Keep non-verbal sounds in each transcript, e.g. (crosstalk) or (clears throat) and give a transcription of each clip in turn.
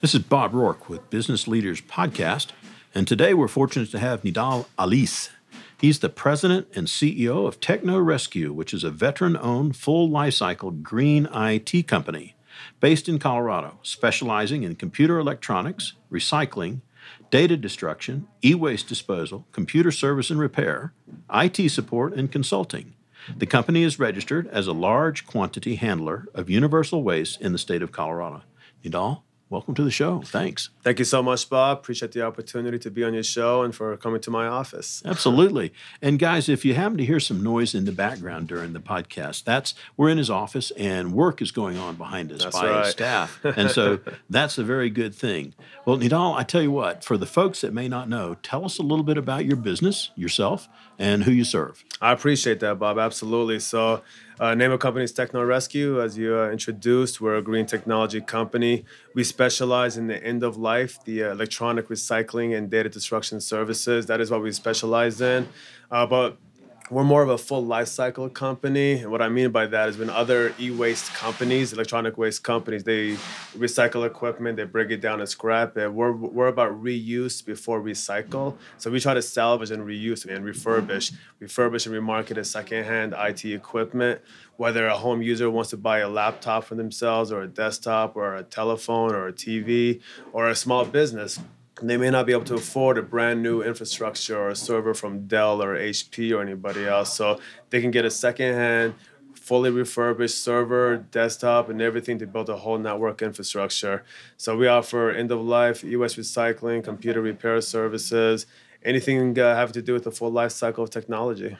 This is Bob Rourke with Business Leaders Podcast, and today we're fortunate to have Nidal Alice. He's the president and CEO of Techno Rescue, which is a veteran owned full lifecycle green IT company based in Colorado, specializing in computer electronics, recycling, data destruction, e waste disposal, computer service and repair, IT support, and consulting. The company is registered as a large quantity handler of universal waste in the state of Colorado. Nidal, welcome to the show. Thanks. Thank you so much, Bob. Appreciate the opportunity to be on your show and for coming to my office. Absolutely. And guys, if you happen to hear some noise in the background during the podcast, that's we're in his office and work is going on behind us That's by right. his staff. (laughs) And so that's a very good thing. Well, Nidal, I tell you what, for the folks that may not know, tell us a little bit about your business, yourself, and who you serve. I appreciate that, Bob. Absolutely. So, uh, name of company is Techno Rescue. As you uh, introduced, we're a green technology company. We specialize in the end of life, the uh, electronic recycling and data destruction services. That is what we specialize in. Uh, but we're more of a full life cycle company. And what I mean by that is when other e-waste companies, electronic waste companies, they recycle equipment, they break it down and scrap it. We're, we're about reuse before recycle. So we try to salvage and reuse and refurbish, refurbish and remarket as secondhand IT equipment. Whether a home user wants to buy a laptop for themselves or a desktop or a telephone or a TV or a small business, they may not be able to afford a brand new infrastructure or a server from Dell or HP or anybody else. So they can get a secondhand, fully refurbished server, desktop, and everything to build a whole network infrastructure. So we offer end of life, US recycling, computer repair services, anything uh, having to do with the full life cycle of technology.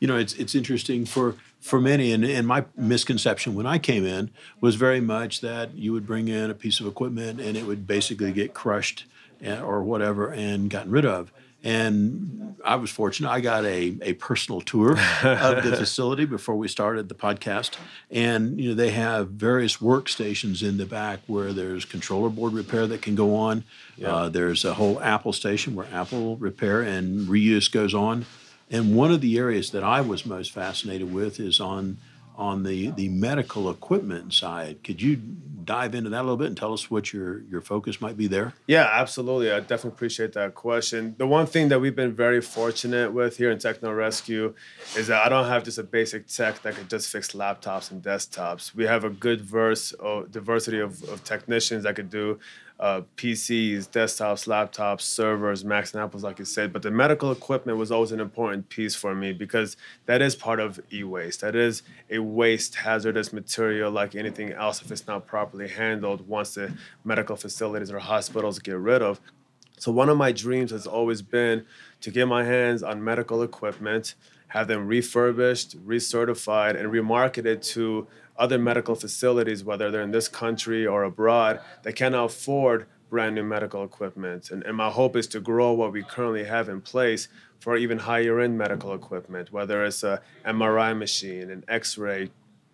you know, it's it's interesting for for many, and, and my misconception when I came in was very much that you would bring in a piece of equipment and it would basically get crushed or whatever and gotten rid of. And I was fortunate; I got a, a personal tour of the (laughs) facility before we started the podcast. And you know, they have various workstations in the back where there's controller board repair that can go on. Uh, there's a whole Apple station where Apple repair and reuse goes on. And one of the areas that I was most fascinated with is on on the the medical equipment side. Could you dive into that a little bit and tell us what your your focus might be there? Yeah, absolutely. I definitely appreciate that question. The one thing that we've been very fortunate with here in Techno Rescue is that I don't have just a basic tech that can just fix laptops and desktops. We have a good verse of diversity of, of technicians that could do uh, PCs, desktops, laptops, servers, Macs and Apples, like you said. But the medical equipment was always an important piece for me because that is part of e-waste. That is a waste hazardous material like anything else if it's not properly handled once the medical facilities or hospitals get rid of. So one of my dreams has always been to get my hands on medical equipment, have them refurbished, recertified, and remarketed to other medical facilities, whether they're in this country or abroad, that cannot afford brand new medical equipment. And, and my hope is to grow what we currently have in place for even higher end medical equipment, whether it's a MRI machine, an X-ray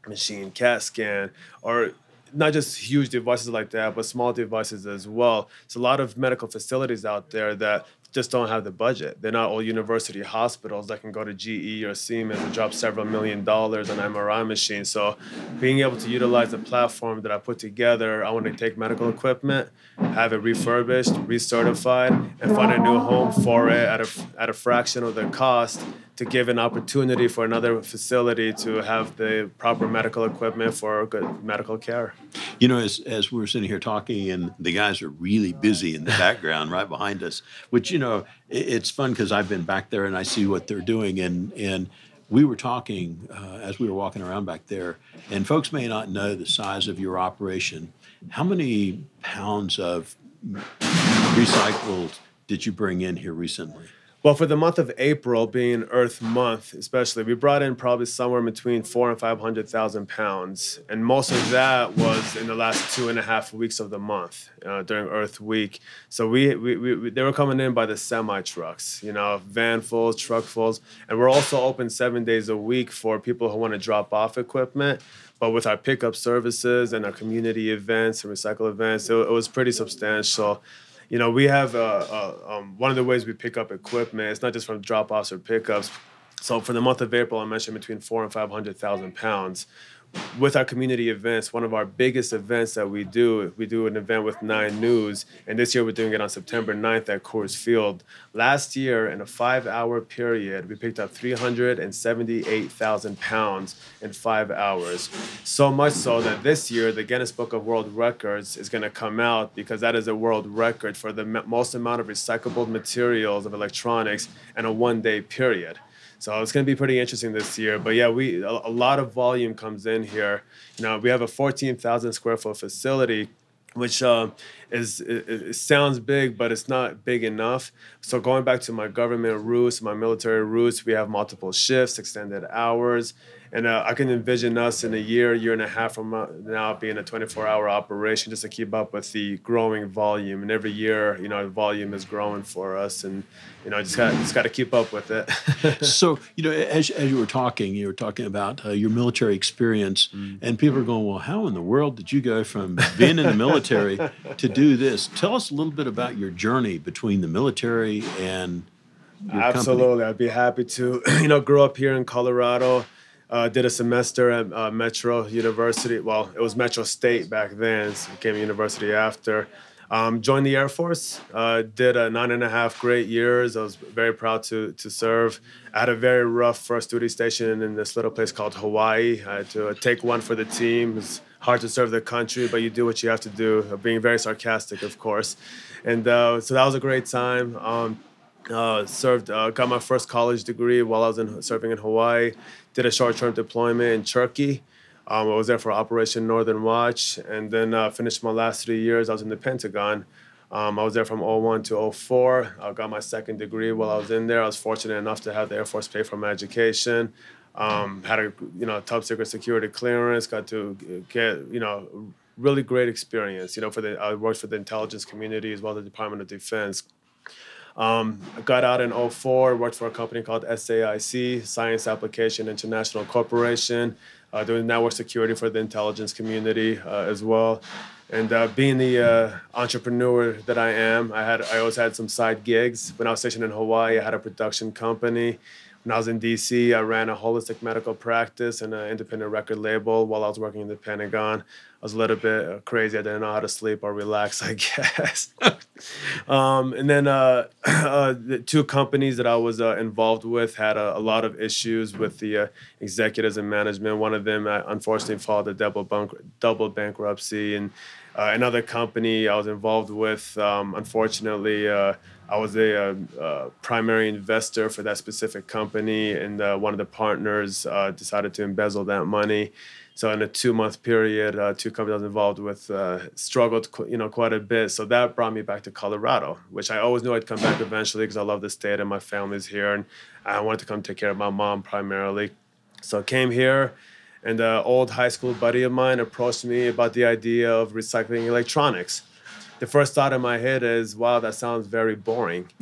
machine, CAT scan, or not just huge devices like that, but small devices as well. It's a lot of medical facilities out there that just don't have the budget. They're not all university hospitals that can go to GE or Siemens and drop several million dollars on MRI machines. So, being able to utilize the platform that I put together, I want to take medical equipment, have it refurbished, recertified, and find a new home for it at a at a fraction of the cost to give an opportunity for another facility to have the proper medical equipment for good medical care. You know, as as we're sitting here talking, and the guys are really busy in the background right behind us, which you know, it, it's fun because I've been back there and I see what they're doing, and and we were talking uh, as we were walking around back there, and folks may not know the size of your operation. How many pounds of recycled did you bring in here recently? Well, for the month of April, being Earth Month, especially, we brought in probably somewhere between four and five hundred thousand pounds, and most of that was in the last two and a half weeks of the month uh, during Earth Week. So we, we, we, they were coming in by the semi trucks, you know, van fulls, truck fulls, and we're also open seven days a week for people who want to drop off equipment. But with our pickup services and our community events and recycle events, it, it was pretty substantial you know, we have uh, uh, um, one of the ways we pick up equipment. It's not just from drop offs or pickups. So for the month of April, I mentioned between four and five hundred thousand pounds. With our community events, one of our biggest events that we do, we do an event with Nine News, and this year we're doing it on September 9th at Coors Field. Last year, in a five hour period, we picked up 378,000 pounds in five hours. So much so that this year, the Guinness Book of World Records is going to come out because that is a world record for the most amount of recyclable materials of electronics in a one day period. So it's going to be pretty interesting this year. But yeah, we a, a lot of volume comes in here. You know, we have a 14,000 square foot facility which uh, is it, it, sounds big, but it's not big enough. So going back to my government roots, my military roots, we have multiple shifts, extended hours, and uh, I can envision us in a year, year and a half from now being a 24-hour operation just to keep up with the growing volume. And every year, you know, the volume is growing for us, and you know, just got just got to keep up with it. (laughs) so, you know, as, as you were talking, you were talking about uh, your military experience, mm. and people are going, "Well, how in the world did you go from being in the military to do this?" Tell us a little bit about your journey between the military and Absolutely, company. I'd be happy to. (clears throat) you know, grew up here in Colorado. Uh, did a semester at uh, Metro University. Well, it was Metro State back then. So became university after. Um, joined the Air Force. Uh, did a nine and a half great years. I was very proud to to serve. I had a very rough first duty station in this little place called Hawaii. I had to take one for the team. Hard to serve the country, but you do what you have to do. Being very sarcastic, of course. And uh, so that was a great time. Um, uh, served, uh, got my first college degree while I was in, serving in Hawaii. Did a short-term deployment in Turkey. Um, I was there for Operation Northern Watch, and then uh, finished my last three years. I was in the Pentagon. Um, I was there from 01 to 04. I got my second degree while I was in there. I was fortunate enough to have the Air Force pay for my education. Um, had a you know top secret security clearance. Got to get you know really great experience. You know for the I worked for the intelligence community as well as the Department of Defense. Um, got out in 04, worked for a company called SAIC, Science Application International Corporation, uh, doing network security for the intelligence community uh, as well. And uh, being the uh, entrepreneur that I am, I had I always had some side gigs. When I was stationed in Hawaii, I had a production company. When I was in DC, I ran a holistic medical practice and an independent record label while I was working in the Pentagon. I was a little bit uh, crazy. I didn't know how to sleep or relax, (laughs) I guess. um, and then uh, (clears throat) uh, the two companies that I was uh, involved with had a, a, lot of issues with the uh, executives and management. One of them, uh, unfortunately, filed a double, bank- double bankruptcy. And another company I was involved with, um, unfortunately, I was a, a, primary investor for that specific company, and one of the partners decided to embezzle that money. So in a two month period, uh, two companies I was involved with uh, struggled, you know, quite a bit. So that brought me back to Colorado, which I always knew I'd come back eventually because I love the state and my family's here, and I wanted to come take care of my mom primarily. So I came here, and an old high school buddy of mine approached me about the idea of recycling electronics. The first thought in my head is, "Wow, that sounds very boring." (laughs)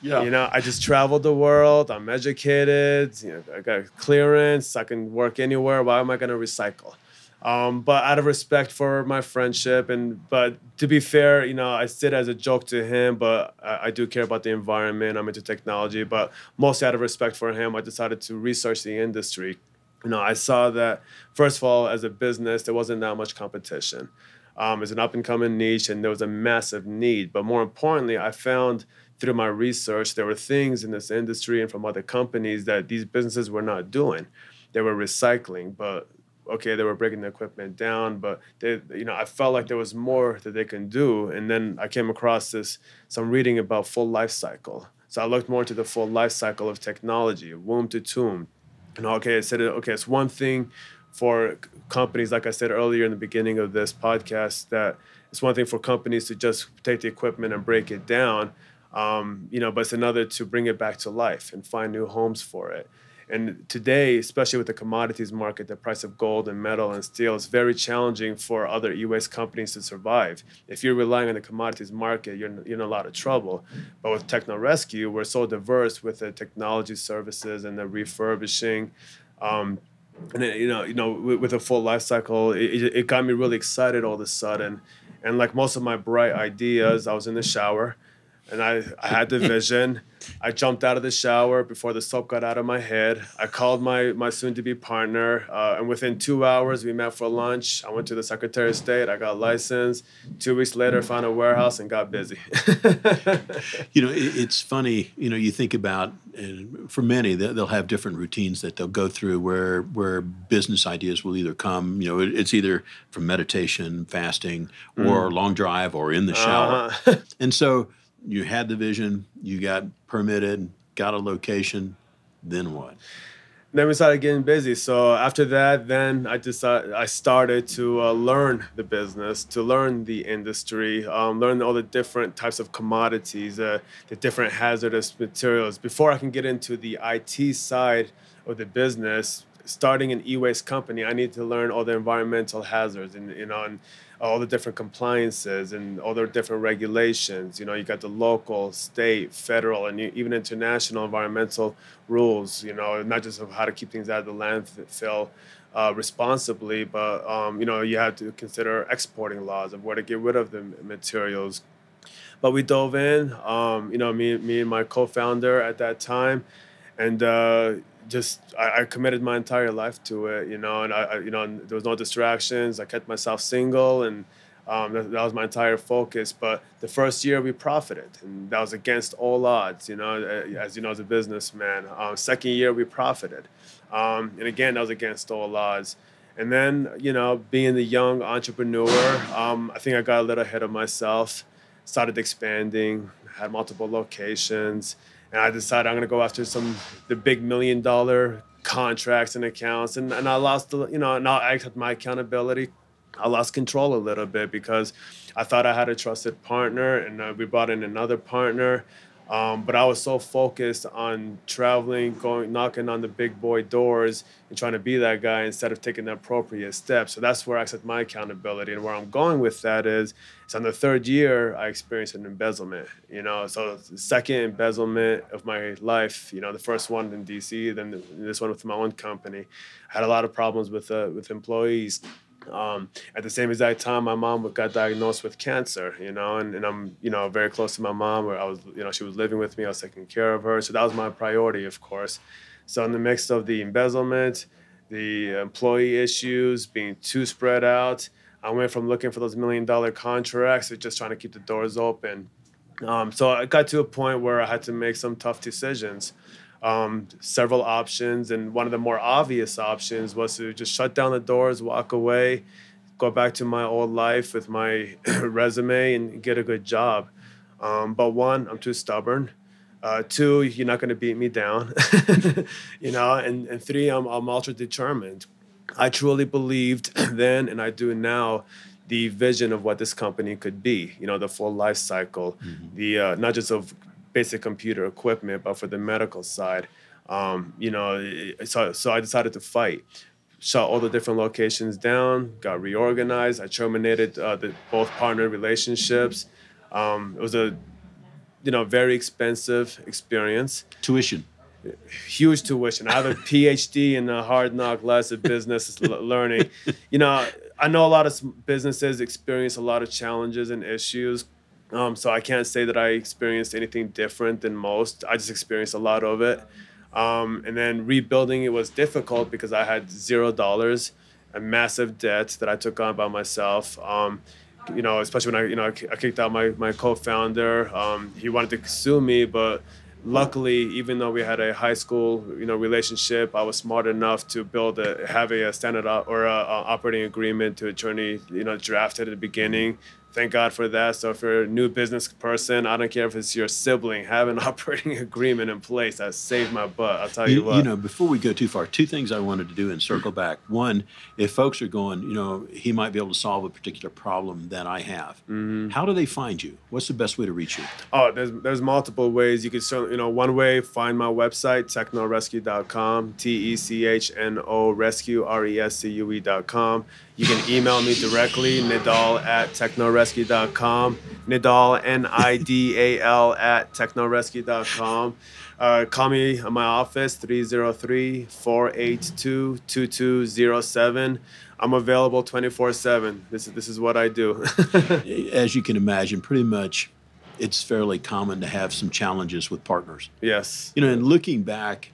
Yeah. You know, I just traveled the world. I'm educated. You know, I got clearance. I can work anywhere. Why am I going to recycle? Um, but out of respect for my friendship, and but to be fair, you know, I said as a joke to him, but I, I, do care about the environment. I'm into technology, but mostly out of respect for him, I decided to research the industry. You know, I saw that first of all, as a business, there wasn't that much competition. Um, it's an up and coming niche, and there was a massive need. But more importantly, I found through my research, there were things in this industry and from other companies that these businesses were not doing. They were recycling, but okay, they were breaking the equipment down, but they, you know, I felt like there was more that they can do. And then I came across this, some reading about full life cycle. So I looked more into the full life cycle of technology, womb to tomb. And okay, I said, okay, it's one thing for companies, like I said earlier in the beginning of this podcast, that it's one thing for companies to just take the equipment and break it down um, you know, but it's another to bring it back to life and find new homes for it. And today, especially with the commodities market, the price of gold and metal and steel is very challenging for other e-waste companies to survive. If you're relying on the commodities market, you're, you're in a lot of trouble. But with Techno Rescue, we're so diverse with the technology services and the refurbishing. Um, and then, you know, you know, with, with a full life cycle, it, it got me really excited all of a sudden. And like most of my bright ideas, I was in the shower and I, I had the vision. I jumped out of the shower before the soap got out of my head. I called my, my soon to be partner, uh, and within two hours, we met for lunch. I went to the Secretary of State, I got licensed. Two weeks later, found a warehouse and got busy. (laughs) you know, it, it's funny, you know, you think about, and for many, they'll have different routines that they'll go through where, where business ideas will either come, you know, it's either from meditation, fasting, or mm. long drive, or in the shower. Uh-huh. (laughs) and so, you had the vision, you got permitted, got a location, then what? Then we started getting busy. So after that, then I decided I started to uh, learn the business, to learn the industry, um, learn all the different types of commodities, uh, the different hazardous materials. Before I can get into the IT side of the business, starting an e-waste company, I need to learn all the environmental hazards and you know and all the different compliances and all the different regulations. You know, you got the local, state, federal, and even international environmental rules. You know, not just of how to keep things out of the landfill uh, responsibly, but um, you know, you have to consider exporting laws of where to get rid of the materials. But we dove in. Um, you know, me, me and my co-founder at that time, and. Uh, just I, I, committed my entire life to it, you know, and I, I, you know there was no distractions. I kept myself single, and um, that, that, was my entire focus. But the first year we profited, and that was against all odds, you know, as you know as a businessman. Um, second year we profited, um, and again that was against all odds. And then you know, being the young entrepreneur, um, I think I got a little ahead of myself. Started expanding, had multiple locations and I decided I'm gonna go after some the big million dollar contracts and accounts, and, and I lost the you know and I accept my accountability. I lost control a little bit because I thought I had a trusted partner, and uh, we brought in another partner. Um, but I was so focused on traveling, going, knocking on the big boy doors, and trying to be that guy instead of taking the appropriate steps. So that's where I accept my accountability. And where I'm going with that is, it's on the third year I experienced an embezzlement. You know, so second embezzlement of my life. You know, the first one in DC, then this one with my own company. I had a lot of problems with uh, with employees. Um, at the same exact time, my mom got diagnosed with cancer, you know, and, and I'm, you know, very close to my mom where I was, you know, she was living with me, I was taking care of her. So that was my priority, of course. So in the mix of the embezzlement, the employee issues, being too spread out, I went from looking for those million dollar contracts to just trying to keep the doors open. Um, so I got to a point where I had to make some tough decisions um, several options, and one of the more obvious options was to just shut down the doors, walk away, go back to my old life with my (coughs) resume, and get a good job. Um, but one, I'm too stubborn. Uh, two, you're not going to beat me down, (laughs) you know. And, and three, I'm, I'm ultra determined. I truly believed (coughs) then, and I do now, the vision of what this company could be. You know, the full life cycle, mm-hmm. the uh, not just of basic computer equipment, but for the medical side, um, you know, so, so I decided to fight. Shut all the different locations down, got reorganized. I terminated uh, the both partner relationships. Um, it was a, you know, very expensive experience. Tuition. Huge tuition. I have a PhD in the hard knock lives of business learning. You know, I know a lot of businesses experience a lot of challenges and issues um, so I can't say that I experienced anything different than most. I just experienced a lot of it. Um, and then rebuilding it was difficult because I had zero dollars, a massive debt that I took on by myself. Um, you know, especially when I, you know, I kicked out my, my co-founder. Um, he wanted to sue me, but luckily, even though we had a high school, you know, relationship, I was smart enough to build a, have a, standard or a, a operating agreement to attorney, you know, drafted at the beginning thank God for that. So if you're a new business person, I don't care if it's your sibling, have an (laughs) operating agreement in place. That saved my butt. I'll tell you, you what. You know, before we go too far, two things I wanted to do and circle back. One, if folks are going, you know, he might be able to solve a particular problem that I have. Mm-hmm. How do they find you? What's the best way to reach you? Oh, there's there's multiple ways. You can certainly, you know, one way, find my website, technorescue.com, T E C H N O rescue, R E S C U E.com. You can email me directly, nidal at technorescue.com. Nidal, N I D A L, at technorescue.com. Uh, call me at my office, 303 482 2207. I'm available 24 7. This is, this is what I do. (laughs) As you can imagine, pretty much it's fairly common to have some challenges with partners. Yes. You know, and looking back,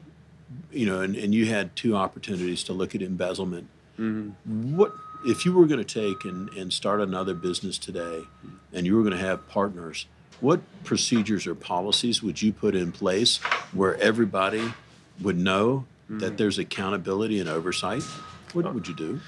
you know, and, and you had two opportunities to look at embezzlement. Mm-hmm. What if you were going to take and, and start another business today and you were going to have partners? What procedures or policies would you put in place where everybody would know mm-hmm. that there's accountability and oversight? What would you do?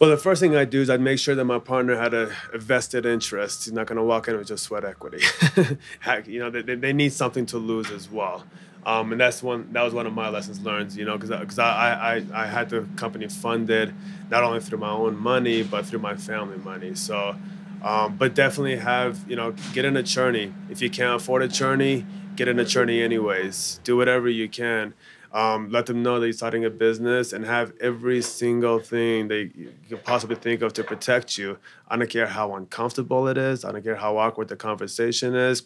Well, the first thing I'd do is I'd make sure that my partner had a, a vested interest. He's not going to walk in with just sweat equity. (laughs) you know, they, they need something to lose as well. Um, and that's one that was one of my lessons learned. You know, because because I, I I had the company funded not only through my own money but through my family money. So, um, but definitely have you know get an attorney if you can't afford an attorney, get an attorney anyways. Do whatever you can. Um, let them know that you're starting a business and have every single thing you could possibly think of to protect you. I don't care how uncomfortable it is. I don't care how awkward the conversation is.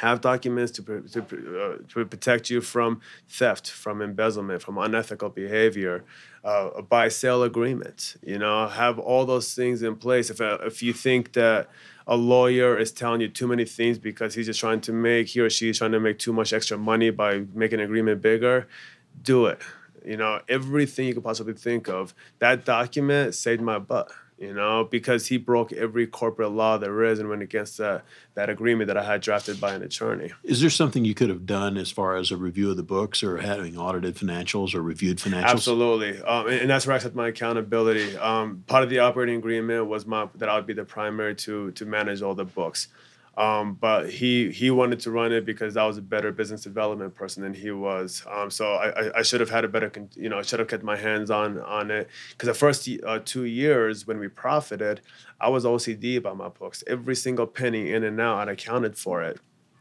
Have documents to, to, uh, to protect you from theft, from embezzlement, from unethical behavior, uh, a buy sale agreement. You know, have all those things in place. If, uh, if you think that a lawyer is telling you too many things because he's just trying to make, he or she is trying to make too much extra money by making an agreement bigger, do it. You know, everything you could possibly think of. That document saved my butt, you know, because he broke every corporate law there is and went against that, that agreement that I had drafted by an attorney. Is there something you could have done as far as a review of the books or having audited financials or reviewed financials? Absolutely. Um, and, and, that's where I set my accountability. Um, part of the operating agreement was my that I would be the primary to to manage all the books. Um, but he he wanted to run it because I was a better business development person than he was. Um, so I, I should have had a better, you know, I should have kept my hands on on it. Because the first uh, two years when we profited, I was OCD about my books. Every single penny in and out, I accounted for it.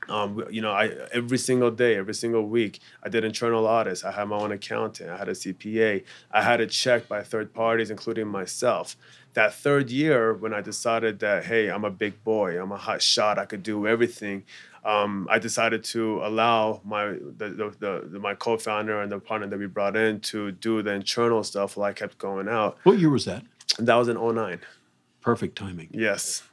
Um, you know, I every single day, every single week, I did internal audits. I had my own accountant. I had a CPA. I had it checked by third parties, including myself that third year when I decided that hey, I'm a big boy, I'm a hot shot, I could do everything. Um, I decided to allow my the, the, the, my co-founder and the partner that we brought in to do the internal stuff while I kept going out. What year was that? That was in 09. Perfect timing. Yes.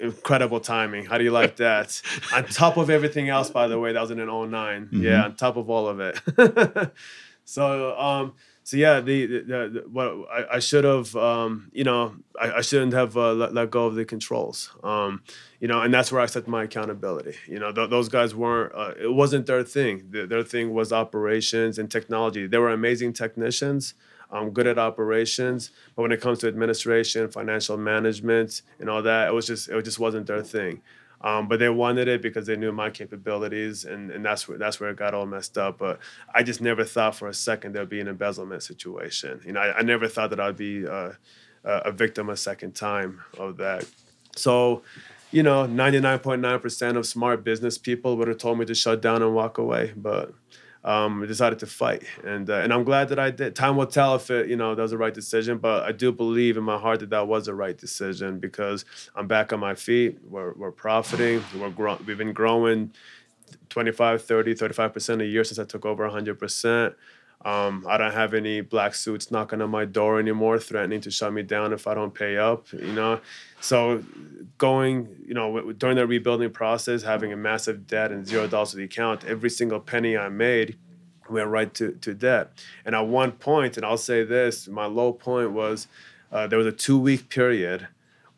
Incredible timing. How do you like that? (laughs) on top of everything else, by the way, that was in 9 mm-hmm. Yeah, on top of all of it. (laughs) so um, so yeah, the, the, the what I, I should have, um, you know, I, I shouldn't have uh, let, let go of the controls, um, you know, and that's where I set my accountability. You know, th- those guys weren't, uh, it wasn't their thing. The, their thing was operations and technology. They were amazing technicians, um, good at operations, but when it comes to administration, financial management, and all that, it was just, it just wasn't their thing. Um, but they wanted it because they knew my capabilities, and, and that's where that's where it got all messed up. But I just never thought for a second there'd be an embezzlement situation. You know, I, I never thought that I'd be uh, a victim a second time of that. So, you know, ninety nine point nine percent of smart business people would have told me to shut down and walk away, but um, decided to fight, and uh, and I'm glad that I did. Time will tell if it, you know, that was the right decision, but I do believe in my heart that that was the right decision because I'm back on my feet. We're we're profiting. We're grow- We've been growing 25, 30, 35 percent a year since I took over 100 percent. Um, I don't have any black suits knocking on my door anymore, threatening to shut me down if I don't pay up. You know, so going, you know, during the rebuilding process, having a massive debt and zero dollars to the account, every single penny I made went right to, to debt. And at one point, and I'll say this, my low point was uh, there was a two week period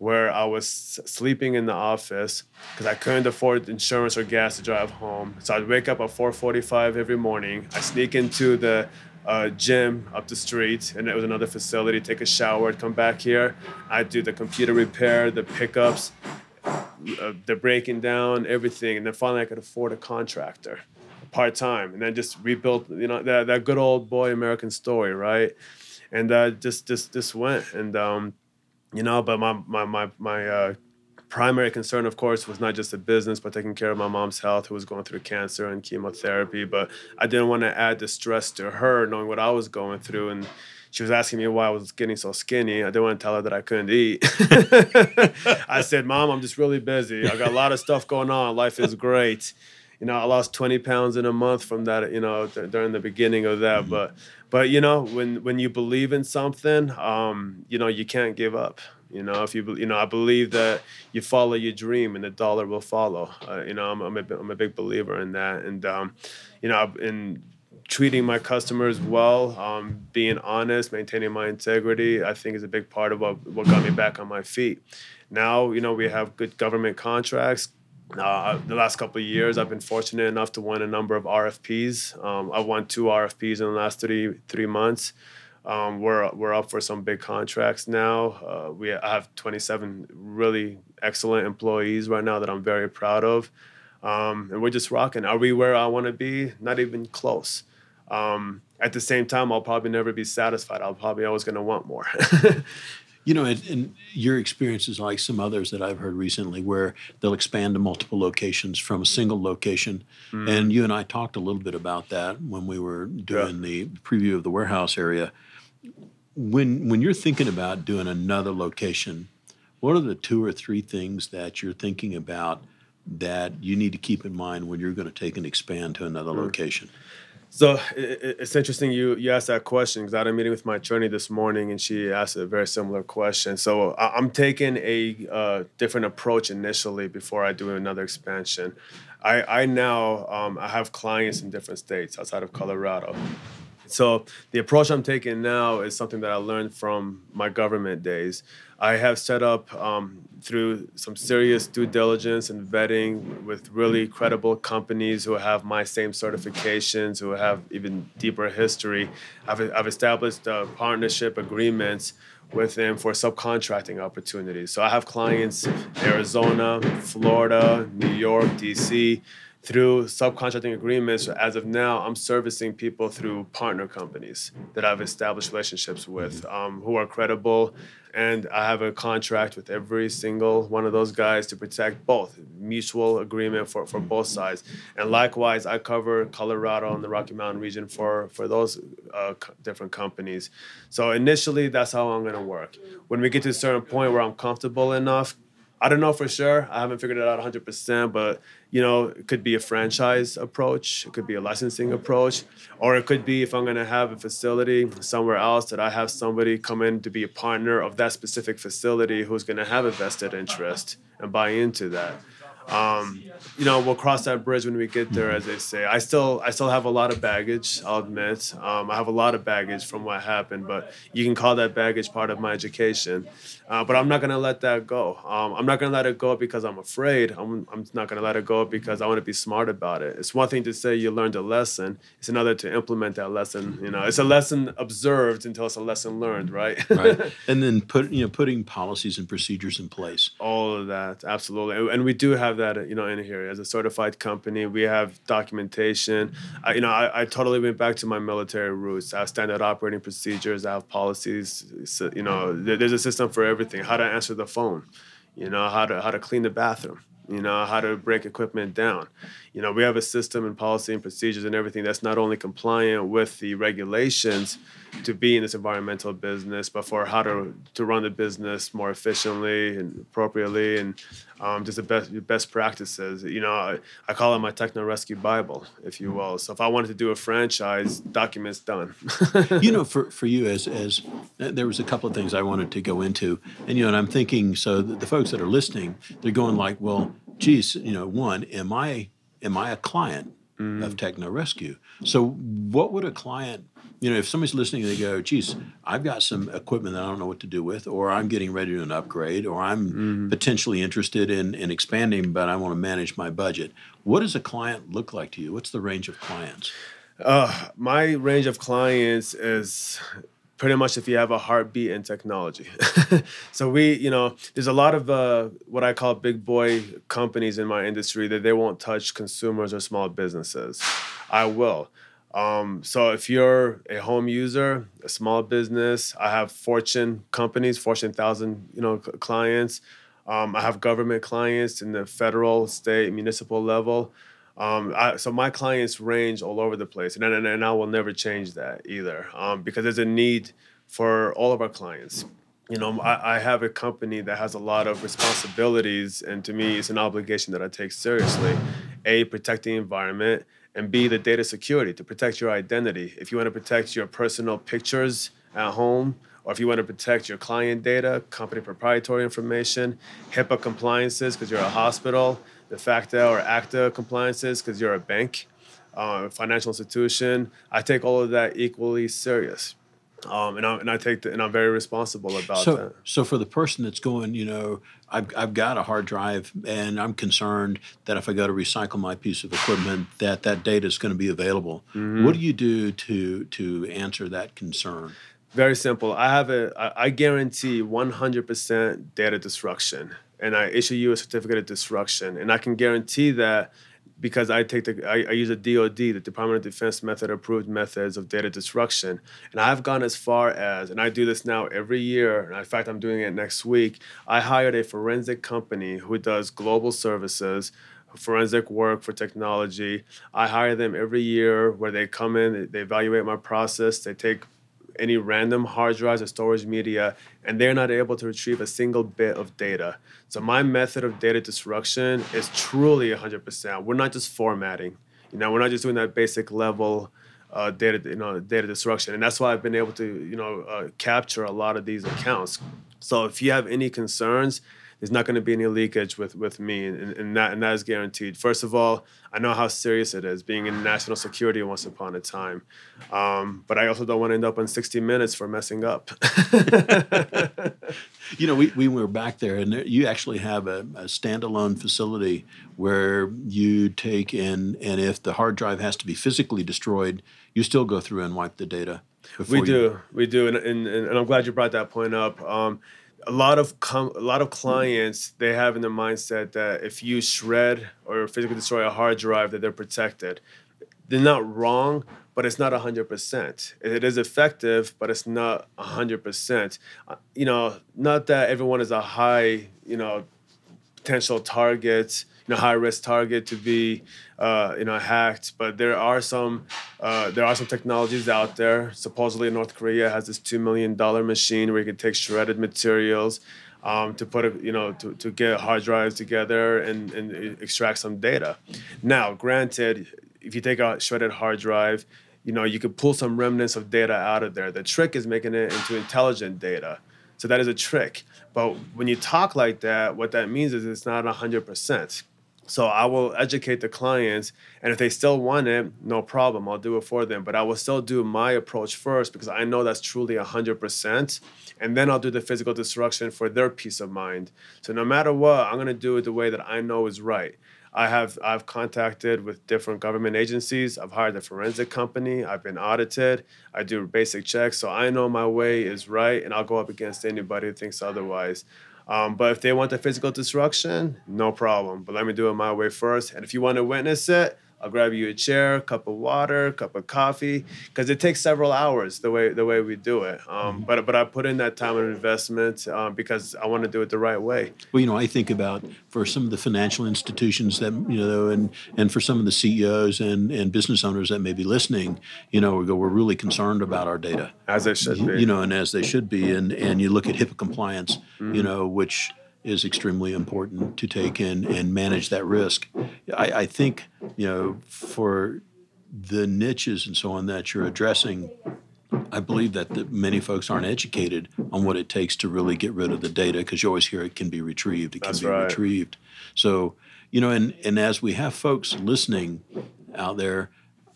where I was sleeping in the office because I couldn't afford insurance or gas to drive home. So I'd wake up at 4:45 every morning. I sneak into the uh, gym up the street, and it was another facility. Take a shower, come back here. I'd do the computer repair, the pickups, uh, the breaking down, everything, and then finally I could afford a contractor, part time, and then just rebuilt. You know that that good old boy American story, right? And uh, just just just went and. Um, you know but my my my, my uh, primary concern of course was not just the business but taking care of my mom's health who was going through cancer and chemotherapy but i didn't want to add the stress to her knowing what i was going through and she was asking me why I was getting so skinny. I didn't want to tell her that I couldn't eat. (laughs) I said, Mom, I'm just really busy. I got a lot of stuff going on. Life is great. You know, I lost 20 pounds in a month from that, you know, th- during the beginning of that. Mm-hmm. But but you know when when you believe in something um, you know you can't give up You know, if you you know, I believe that you follow your dream and the dollar will follow. Uh, you know, I'm I'm a, I'm a big believer in that, and um, you know, in treating my customers well, um, being honest, maintaining my integrity, I think is a big part of what what got me back on my feet. Now, you know, we have good government contracts. Uh, the last couple of years, I've been fortunate enough to win a number of RFPs. Um, I've won two RFPs in the last three three months. Um, we're we're up for some big contracts now. Uh, we I have 27 really excellent employees right now that I'm very proud of, um, and we're just rocking. Are we where I want to be? Not even close. Um, at the same time, I'll probably never be satisfied. I'll probably always going to want more. (laughs) you know, and, and, your experience is like some others that I've heard recently, where they'll expand to multiple locations from a single location. Mm-hmm. And you and I talked a little bit about that when we were doing yeah. the preview of the warehouse area when when you're thinking about doing another location, what are the two or three things that you're thinking about that you need to keep in mind when you're going to take and expand to another mm. location? So it's interesting you you asked that question because I had a meeting with my attorney this morning and she asked a very similar question. So I'm taking a uh, different approach initially before I do another expansion. I I now um, I have clients in different states outside of Colorado. So the approach I'm taking now is something that I learned from my government days. I have set up um, through some serious due diligence and vetting with really credible companies who have my same certifications, who have even deeper history. I've, I've established uh, partnership agreements with them for subcontracting opportunities. So I have clients Arizona, Florida, New York, DC through subcontracting agreements. As of now, I'm servicing people through partner companies that I've established relationships with mm-hmm. um, who are credible. And I have a contract with every single one of those guys to protect both, mutual agreement for, for both sides. And likewise, I cover Colorado and the Rocky Mountain region for, for those uh, different companies. So initially, that's how I'm going to work. When we get to a certain point where I'm comfortable enough, I don't know for sure. I haven't figured it out 100%, but you know, it could be a franchise approach, it could be a licensing approach, or it could be if I'm going to have a facility somewhere else that I have somebody come in to be a partner of that specific facility who's going to have a vested interest and buy into that. Um, you know, we'll cross that bridge when we get there, as they say. I still, I still have a lot of baggage. I'll admit, um, I have a lot of baggage from what happened, but you can call that baggage part of my education. Uh, but I'm not gonna let that go. Um, I'm not gonna let it go because I'm afraid. I'm, I'm not gonna let it go because I want to be smart about it. It's one thing to say you learned a lesson. It's another to implement that lesson. You know, it's a lesson observed until it's a lesson learned, right? right. (laughs) And then put you know putting policies and procedures in place. All of that, absolutely. And we do have that, you know, in here as a certified company. We have documentation. I, you know, I, I totally went back to my military roots. I have standard operating procedures. I have policies. So, uh, you know, there's a system for everything how to answer the phone you know how to how to clean the bathroom you know how to break equipment down you know we have a system and policy and procedures and everything that's not only compliant with the regulations to be in this environmental business, but for how to to run the business more efficiently and appropriately, and um, just the best best practices. You know, I, I call it my techno rescue bible, if you will. So if I wanted to do a franchise, documents done. (laughs) you know, for for you as as there was a couple of things I wanted to go into, and you know, and I'm thinking so the, the folks that are listening, they're going like, well, geez, you know, one, am I am I a client? Mm. of Techno Rescue. So, what would a client you know, if somebody's listening, they go, geez, I've got some equipment that I don't know what to do with, or I'm getting ready to an upgrade, or I'm mm-hmm. potentially interested in, in expanding, but I want to manage my budget. What does a client look like to you? What's the range of clients? Uh, my range of clients is pretty much if you have a heartbeat in technology. (laughs) so we, you know, there's a lot of uh, what I call big boy companies in my industry that they won't touch consumers or small businesses. I will. Um, so if you're a home user, a small business, I have Fortune companies, Fortune thousand, you know, clients. Um, I have government clients in the federal, state, municipal level. Um, I, so my clients range all over the place, and, and, and I will never change that either, um, because there's a need for all of our clients. You know, I, I have a company that has a lot of responsibilities, and to me, it's an obligation that I take seriously. A, protect the environment and B, the data security to protect your identity. If you want to protect your personal pictures at home, or if you want to protect your client data, company proprietary information, HIPAA compliances because you're a hospital, the FACTA or ACTA compliances because you're a bank, uh, financial institution. I take all of that equally serious. Um, and, I, and I take the, and I'm very responsible about so, that. So for the person that's going, you know, I've, I've got a hard drive and I'm concerned that if I go to recycle my piece of equipment, that that data is going to be available. Mm-hmm. What do you do to to answer that concern? Very simple. I have a I guarantee 100% data destruction, and I issue you a certificate of destruction, and I can guarantee that because I take the I, I, use a DoD, the Department of Defense method approved methods of data destruction, and I've gone as far as, and I do this now every year. And in fact, I'm doing it next week. I hired a forensic company who does global services. Forensic work for technology. I hire them every year where they come in, they evaluate my process, they take any random hard drives or storage media, and they're not able to retrieve a single bit of data. So my method of data destruction is truly 100%. We're not just formatting. You know, we're not just doing that basic level uh, data, you know, data destruction, and that's why I've been able to, you know, uh, capture a lot of these accounts. So if you have any concerns, there's not going to be any leakage with with me, and, and that and that is guaranteed. First of all, I know how serious it is being in national security once upon a time, um, but I also don't want to end up on 60 Minutes for messing up. (laughs) you know, we, we were back there, and you actually have a, a standalone facility where you take in, and if the hard drive has to be physically destroyed, you still go through and wipe the data. We do, you... we do, and, and, and I'm glad you brought that point up. Um, a lot of com- a lot of clients they have in their mindset that if you shred or physically destroy a hard drive that they're protected. They're not wrong, but it's not 100%. It is effective, but it's not 100%. Uh, you know, not that everyone is a high, you know, potential target know, high risk target to be uh, you know hacked. But there are some uh, there are some technologies out there. Supposedly, North Korea has this two million dollar machine where you can take shredded materials. Um, to put a, you know to, to get hard drives together and, and extract some data. Now, granted, if you take a shredded hard drive, you know you could pull some remnants of data out of there. The trick is making it into intelligent data. So that is a trick. But when you talk like that, what that means is it's not 100%. So I will educate the clients, and if they still want it, no problem. I'll do it for them. But I will still do my approach first because I know that's truly 100%. And then I'll do the physical destruction for their peace of mind. So no matter what, I'm gonna do it the way that I know is right. I have I've contacted with different government agencies. I've hired a forensic company. I've been audited. I do basic checks, so I know my way is right, and I'll go up against anybody who thinks otherwise. Um, but if they want the physical destruction, no problem. But let me do it my way first. And if you want to witness it, I'll grab you a chair, a cup of water, cup of coffee, because it takes several hours the way the way we do it. Um, mm-hmm. But but I put in that time and investment um, because I want to do it the right way. Well, you know, I think about for some of the financial institutions that you know, and and for some of the CEOs and and business owners that may be listening, you know, we go, we're really concerned about our data, as they should be, you know, and as they should be, and and you look at HIPAA compliance, mm-hmm. you know, which is extremely important to take in and manage that risk. I, I think, you know, for the niches and so on that you're addressing, I believe that the, many folks aren't educated on what it takes to really get rid of the data because you always hear it can be retrieved. It can That's be right. retrieved. So, you know, and, and as we have folks listening out there,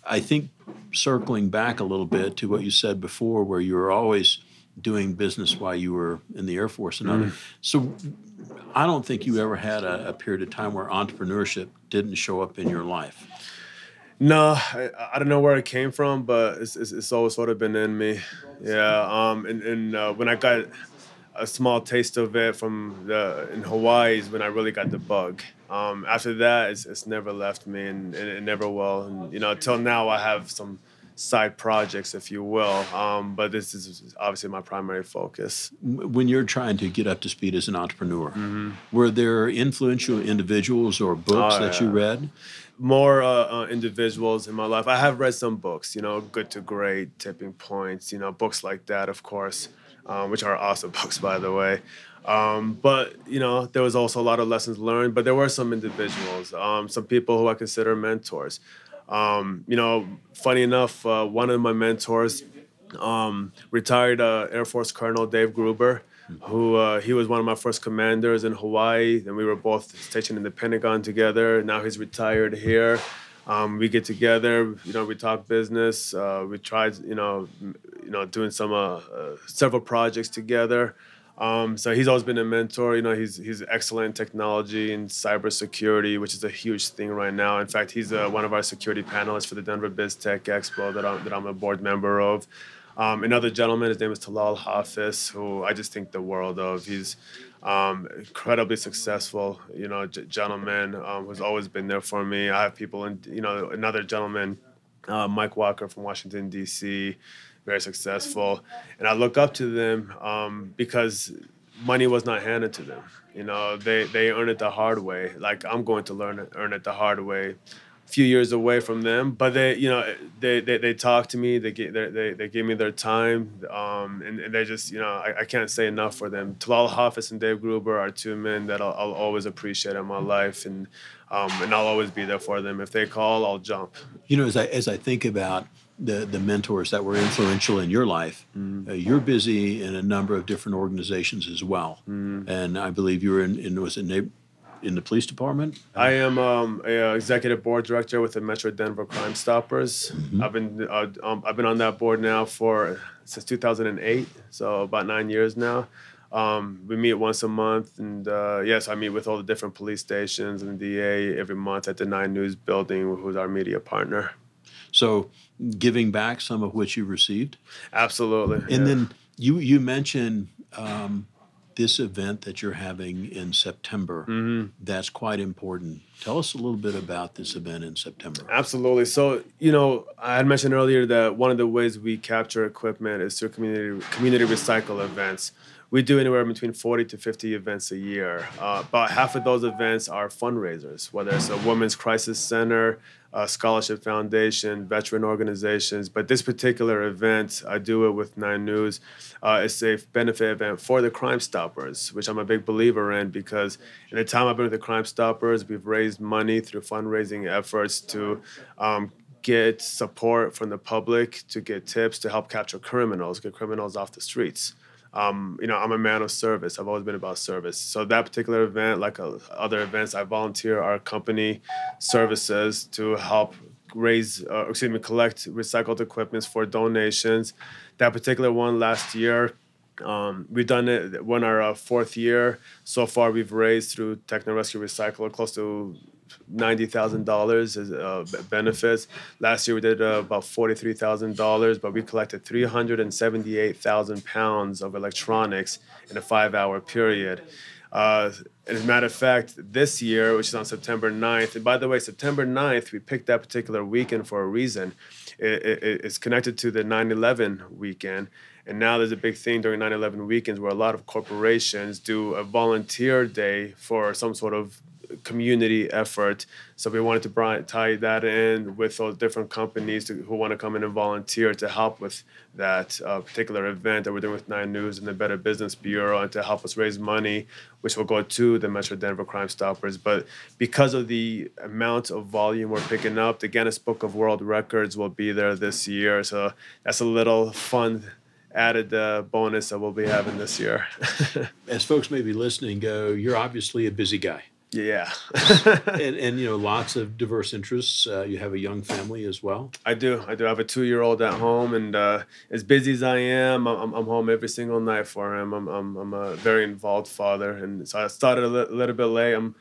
I think circling back a little bit to what you said before, where you were always doing business while you were in the Air Force and other. Mm. So I don't think you ever had a, a, period of time where entrepreneurship didn't show up in your life. No, I, I don't know where it came from, but it's, it's, it's always sort of been in me. Yeah, um, and, and uh, when I got a small taste of it from the in Hawaii is when I really got the bug. Um, after that, it's, it's never left me, and, and it never will. And you know, until now, I have some side projects, if you will. Um, but this is obviously my primary focus. When you're trying to get up to speed as an entrepreneur, mm-hmm. were there influential individuals or books oh, that yeah. you read? More uh, uh, individuals in my life. I have read some books, you know, Good to Great, Tipping Points, you know, books like that, of course, um, which are (laughs) awesome books, by the way. Um, but you know, there was also a lot of lessons learned. But there were some individuals, um, some people who I consider mentors. Um, you know, funny enough, uh, one of my mentors, um, retired uh, Air Force Colonel Dave Gruber, who uh, he was one of my first commanders in Hawaii. And we were both stationed in the Pentagon together. Now he's retired here. Um, we get together, you know, we talk business. Uh, we tried, you know, you know, doing some uh, uh, several projects together. Um, so he's always been a mentor. You know, he's he's excellent in technology and cybersecurity, which is a huge thing right now. In fact, he's uh, one of our security panelists for the Denver Biz Tech Expo that I'm, that I'm a board member of. Um, another gentleman, his name is Talal Hafiz, who I just think the world of. He's um, incredibly successful, you know, g- gentleman um, who's always been there for me. I have people, and you know, another gentleman, uh, Mike Walker from Washington D.C., very successful, and I look up to them um, because money was not handed to them. You know, they they earn it the hard way. Like I'm going to learn it, earn it the hard way A few years away from them, but they, you know, they they, they talk to me. They get they they give me their time, um, and, and they just, you know, I, I can't say enough for them. Talal Hafiz and Dave Gruber are two men that I'll, I'll always appreciate in my life, and um, and I'll always be there for them. If they call, I'll jump. You know, as I as I think about the the mentors that were influential in your life, mm-hmm. uh, you're busy in a number of different organizations as well, mm-hmm. and I believe you were in, in was it in the police department? I am um, a uh, executive board director with the Metro Denver Crime Stoppers. Mm-hmm. I've been uh, um, I've been on that board now for since 2008, so about nine years now. Um, we meet once a month, and uh, yes, I meet with all the different police stations and the DA every month at the Nine News building, who's our media partner. So, giving back some of which you received. Absolutely. And yeah. then you you mentioned um, this event that you're having in September. Mm-hmm. That's quite important. Tell us a little bit about this event in September. Absolutely. So, you know, I had mentioned earlier that one of the ways we capture equipment is through community community recycle events. We do anywhere between 40 to 50 events a year. Uh, about half of those events are fundraisers, whether it's a women's crisis center, uh, scholarship foundation, veteran organizations. But this particular event, I do it with Nine News. Uh, it's a benefit event for the Crime Stoppers, which I'm a big believer in because in the time I've been with the Crime Stoppers, we've raised money through fundraising efforts to um, get support from the public, to get tips to help capture criminals, get criminals off the streets um, you know, I'm a man of service. I've always been about service. So that particular event, like uh, other events, I volunteer our company services to help raise, uh, excuse me, collect recycled equipments for donations. That particular one last year, um, we've done it. We're in our uh, fourth year. So far, we've raised through Techno Rescue Recycle close to ninety thousand dollars as uh, benefits. Last year we did uh, about forty three thousand dollars, but we collected three hundred and seventy eight thousand pounds of electronics in a five hour period. Uh, as a matter of fact, this year, which is on September 9th, and by the way, September 9th, we picked that particular weekend for a reason. It, it, it's connected to the 9 11 weekend. And now there's a big thing during 9 11 weekends where a lot of corporations do a volunteer day for some sort of community effort. So we wanted to tie that in with those different companies to, who want to come in and volunteer to help with that uh, particular event that we're doing with Nine News and the Better Business Bureau and to help us raise money, which will go to the Metro Denver Crime Stoppers. But because of the amount of volume we're picking up, the Guinness Book of World Records will be there this year. So that's a little fun added uh, bonus that we'll be having this year. (laughs) As folks may be listening, go, you're obviously a busy guy. Yeah. (laughs) and, and, you know, lots of diverse interests. Uh, you have a young family as well. I do. I do. I have a two year old at home, and uh, as busy as I am, I'm, I'm home every single night for him. I'm, I'm, I'm a very involved father. And so I started a li- little bit late. I'm,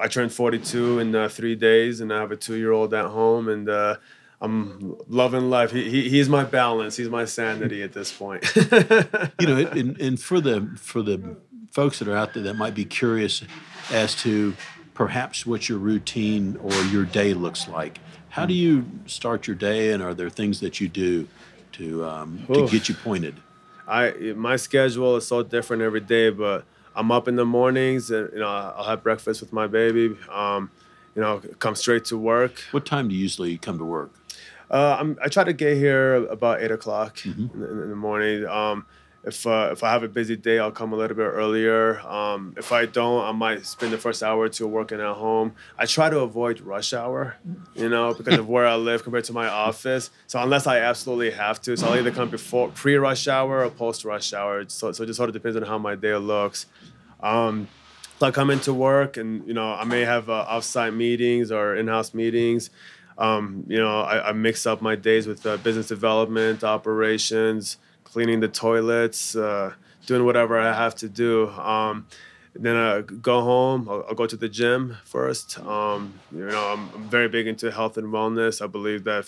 I turned 42 in uh, three days, and I have a two year old at home, and uh, I'm loving life. He, he he's my balance. He's my sanity at this point. (laughs) you know, and, and for the for the folks that are out there that might be curious as to perhaps what your routine or your day looks like. How do you start your day, and are there things that you do to um, to get you pointed? I my schedule is so different every day, but I'm up in the mornings, and you know I'll have breakfast with my baby. Um, you know, come straight to work. What time do you usually come to work? Uh, i try to get here about eight o'clock mm-hmm. in, in, the morning. Um, if uh, if I have a busy day, I'll come a little bit earlier. Um, if I don't, I might spend the first hour or two working at home. I try to avoid rush hour, you know, because of where I live compared to my office. So unless I absolutely have to, so I'll either come before pre rush hour or post rush hour. So so it just sort of depends on how my day looks. Um, so I come into work, and you know, I may have uh, offsite meetings or in-house meetings. Um, you know, I, I, mix up my days with uh, business development, operations cleaning the toilets, uh, doing whatever I have to do. Um, then I go home. I'll, I'll, go to the gym first. Um, you know, I'm, I'm, very big into health and wellness. I believe that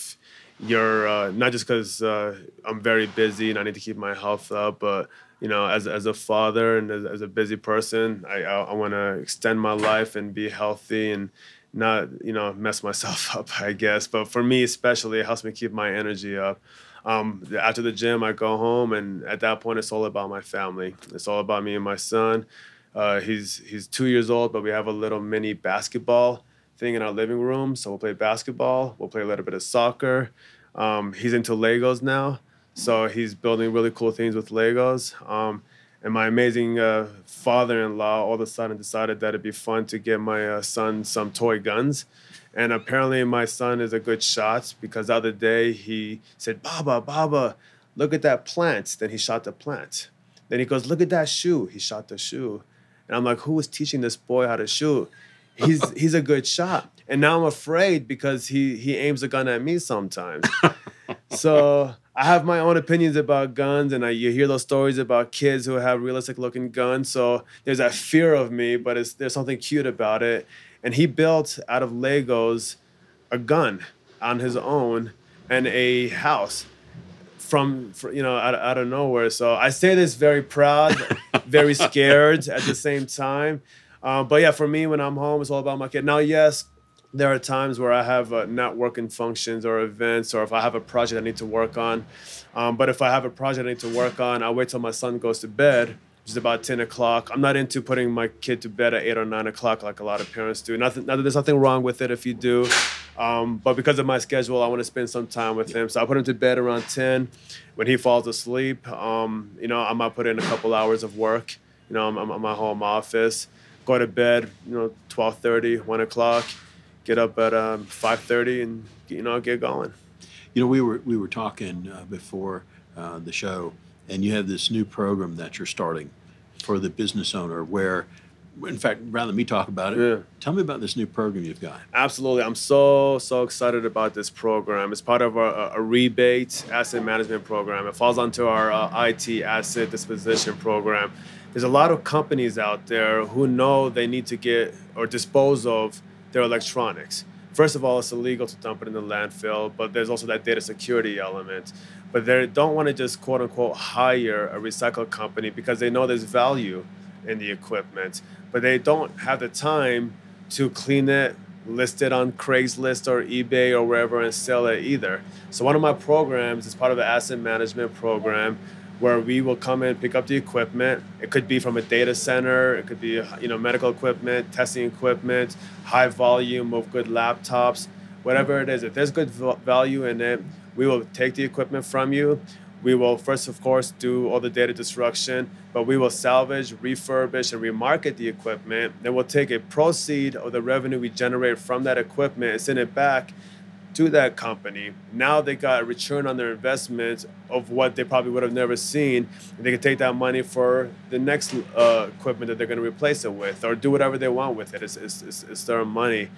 you're uh, not just because uh, I'm very busy and I need to keep my health up, but you know, as as a father and as, as a busy person, I I, I want to extend my life and be healthy and not you know mess myself (laughs) up. I guess, but for me especially, it helps me keep my energy up um, after the gym, I go home, and at that point, it's all about my family. It's all about me and my son. Uh, he's he's two years old, but we have a little mini basketball thing in our living room. So we'll play basketball. We'll play a little bit of soccer. Um, he's into Legos now, so he's building really cool things with Legos. Um, and my amazing uh, father-in-law all of a sudden decided that it'd be fun to get my uh, son some toy guns. And apparently, my son is a good shot because the other day he said, Baba, Baba, look at that plant. Then he shot the plant. Then he goes, Look at that shoe. He shot the shoe. And I'm like, Who is teaching this boy how to shoot? He's, (laughs) he's a good shot. And now I'm afraid because he, he aims a gun at me sometimes. (laughs) so I have my own opinions about guns, and I, you hear those stories about kids who have realistic looking guns. So there's that fear of me, but there's something cute about it and he built out of Legos a gun on his own and a house from, you know out, out of nowhere. So I say this very proud, (laughs) very scared at the same time. Uh, but yeah, for me, when I'm home, it's all about my kid. Now, yes, there are times where I have uh, networking functions or events, or if I have a project I need to work on. Um, but if I have a project I need to work on, I wait till my son goes to bed is about 10 o'clock. I'm not into putting my kid to bed at 8 or 9 o'clock like a lot of parents do. Nothing, not that there's nothing wrong with it if you do. Um, but because of my schedule, I want to spend some time with him. So I put him to bed around 10. When he falls asleep, um, you know, I might put in a couple hours of work. You know, I'm, I'm at my home office. Go to bed, you know, 12:30, 1 o'clock. Get up at um, 5:30 and you know get going. You know, we were we were talking uh, before uh, the show and you have this new program that you're starting for the business owner where in fact rather than me talk about IT yeah. tell me about this new program you've got. Absolutely. I'm so so excited about this program. It's part of a, a rebate asset management program. It falls onto our uh, it asset disposition program. There's a lot of companies out there who know they need to get or dispose of their electronics. First of all, it's illegal to dump it in the landfill, but there's also that data security element but they don't want to just quote unquote hire a recycle company because they know there's value in the equipment, but they don't have the time to clean it, list it on Craigslist or eBay or wherever and sell it either. So one of my programs is part of the asset management program where we will come in pick up the equipment. It could be from a data center, it could be you know medical equipment, testing equipment, high volume of good laptops, whatever it is. If there's good value in it, we will take the equipment from you. We will first, of course, do all the data destruction, but we will salvage, refurbish, and remarket the equipment. Then we'll take a proceed of the revenue we generate from that equipment and send it back to that company. Now they got a return on their investment of what they probably would have never seen. They can take that money for the next uh, equipment that they're going to replace it with, or do whatever they want with it. It's, it's, it's, their money.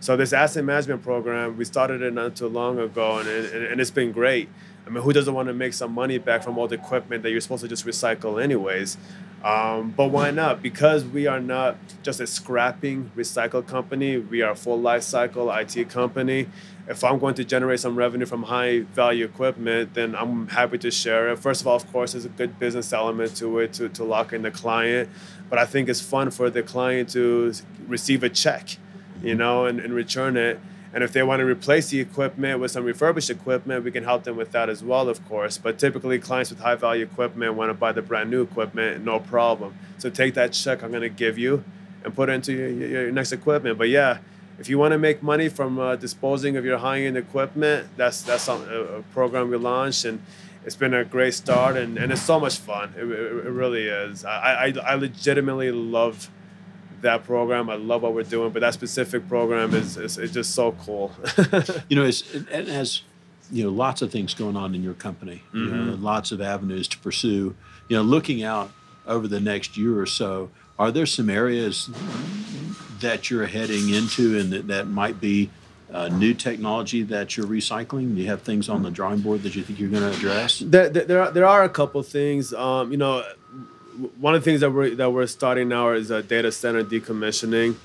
So this asset management program, we started it not too long ago, and, and, and it's been great. I mean, who doesn't want to make some money back from all the equipment that you're supposed to just recycle anyways? Um, but why not? Because we are not just a scrapping recycle company, we are a full life cycle IT company if I'm going to generate some revenue from high value equipment, then I'm happy to share it. First of all, of course, there's a good business element to it to, to lock in the client, but I think it's fun for the client to receive a check, you know, and, and return it. And if they want to replace the equipment with some refurbished equipment, we can help them with that as well, of course. But typically, clients with high value equipment want to buy the brand new equipment, no problem. So take that check I'm going to give you and put it into your, your next equipment. But yeah, if you want to make money from uh, disposing of your high-end equipment, that's that's a, a program we launched, and it's been a great start and, and it's so much fun. It, it, it really is. I, I, I legitimately love that program. I love what we're doing, but that specific program is, is, is just so cool. (laughs) you know, it's, it has you know lots of things going on in your company. Mm-hmm. You know, mm-hmm. lots of avenues to pursue. You know, looking out over the next year or so, are there some areas that you're heading into and that, that might be uh, new technology that you're recycling? Do you have things on the drawing board that you think you're going to address? There, there, are, there are a couple things. Um, you know, one of the things that we're that we're starting now is a data center decommissioning,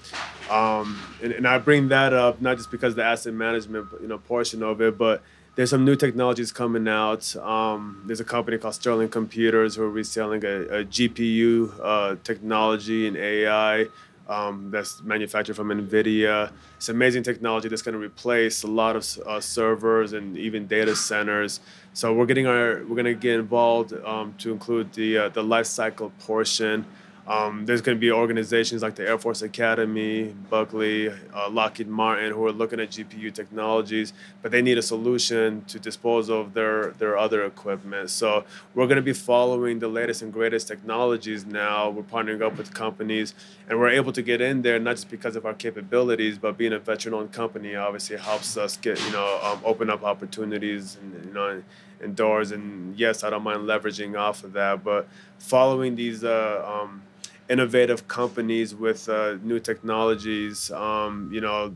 um, and, and I bring that up not just because the asset management you know portion of it, but there's some new technologies coming out. Um, there's a company called Sterling Computers who are reselling a, a GPU uh, technology and AI um, that's manufactured from NVIDIA. It's amazing technology that's going to replace a lot of uh, servers and even data centers. So we're getting our we're going to get involved um, to include the uh, the life cycle portion. Um, there's going to be organizations like the Air Force Academy, Buckley, uh, Lockheed Martin, who are looking at GPU technologies, but they need a solution to dispose of their, their other equipment. So we're going to be following the latest and greatest technologies now. We're partnering up with companies, and we're able to get in there not just because of our capabilities, but being a veteran-owned company obviously helps us get you know um, open up opportunities and you know and doors. And yes, I don't mind leveraging off of that, but following these. Uh, um, innovative companies with uh, new technologies. Um, you know,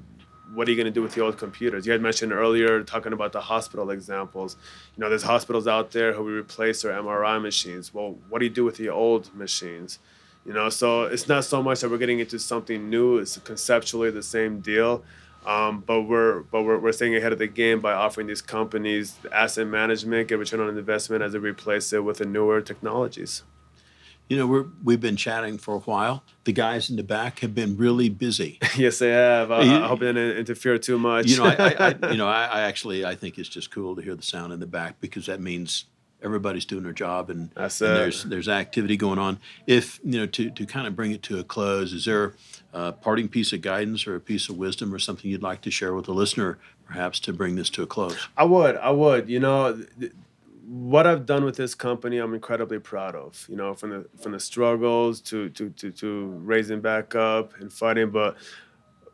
what are you going to do with the old computers? You had mentioned earlier talking about the hospital examples. You know, there's hospitals out there who replace their MRI machines. Well, what do you do with the old machines? You know, so it's not so much that we're getting into something new. It's conceptually the same deal, um, but we're but we're, we're staying ahead of the game by offering these companies asset management, get return on investment as they replace it with the newer technologies you know, we're, we've been chatting for a while. The guys in the back have been really busy. (laughs) yes, they have. I, I hope it didn't interfere too much. You know, I, I, (laughs) you know, I, I, actually I think it's just cool to hear the sound in the back because that means everybody's doing their job and, and there's there's activity going on. If you know, to to kind of bring it to a close, is there a parting piece of guidance or a piece of wisdom or something you'd like to share with the listener, perhaps to bring this to a close? I would. I would. You know. Th- what I've done with this company, I'm incredibly proud of. You know, from the from the struggles to to to, to raising back up and fighting, but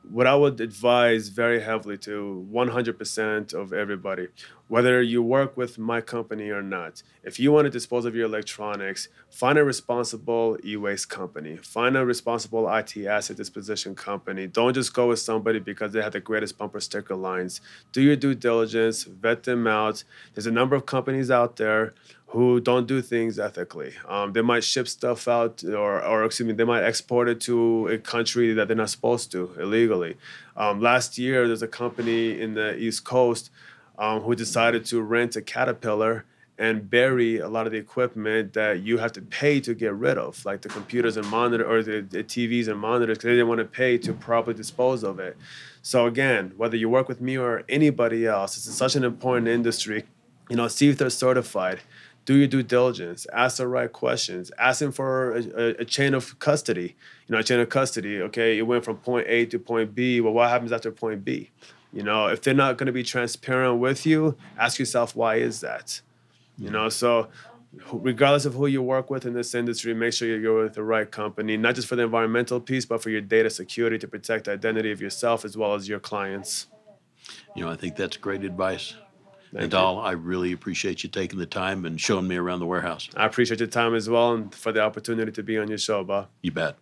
what I would advise very heavily to 100% of everybody, whether you work with my company or not, if you want to dispose of your electronics, find a responsible e waste company, find a responsible IT asset disposition company. Don't just go with somebody because they have the greatest bumper sticker lines. Do your due diligence, vet them out. There's a number of companies out there who don't do things ethically. Um, they might ship stuff out, or, or excuse me, they might export it to a country that they're not supposed to illegally. Um, last year, there's a company in the East Coast um, who decided to rent a Caterpillar and bury a lot of the equipment that you have to pay to get rid of, like the computers and monitor or the, the TVs and monitors, because they didn't want to pay to properly dispose of it. So again, whether you work with me or anybody else, it's such an important industry. You know, see if they're certified do your due diligence, ask the right questions, ask them for a, a, a, chain of custody. You know, a chain of custody. Okay, it went from point A to point B. Well, what happens after point B? You know, if they're not going to be transparent with you, ask yourself why is that? You know, so regardless of who you work with in this industry, make sure you're with the right company, not just for the environmental piece, but for your data security to protect the identity of yourself as well as your clients. You know, I think that's great advice. Thank Nadal, I really appreciate you taking the time and showing me around the warehouse. I appreciate your time as well and for the opportunity to be on your show, Bob. You bet.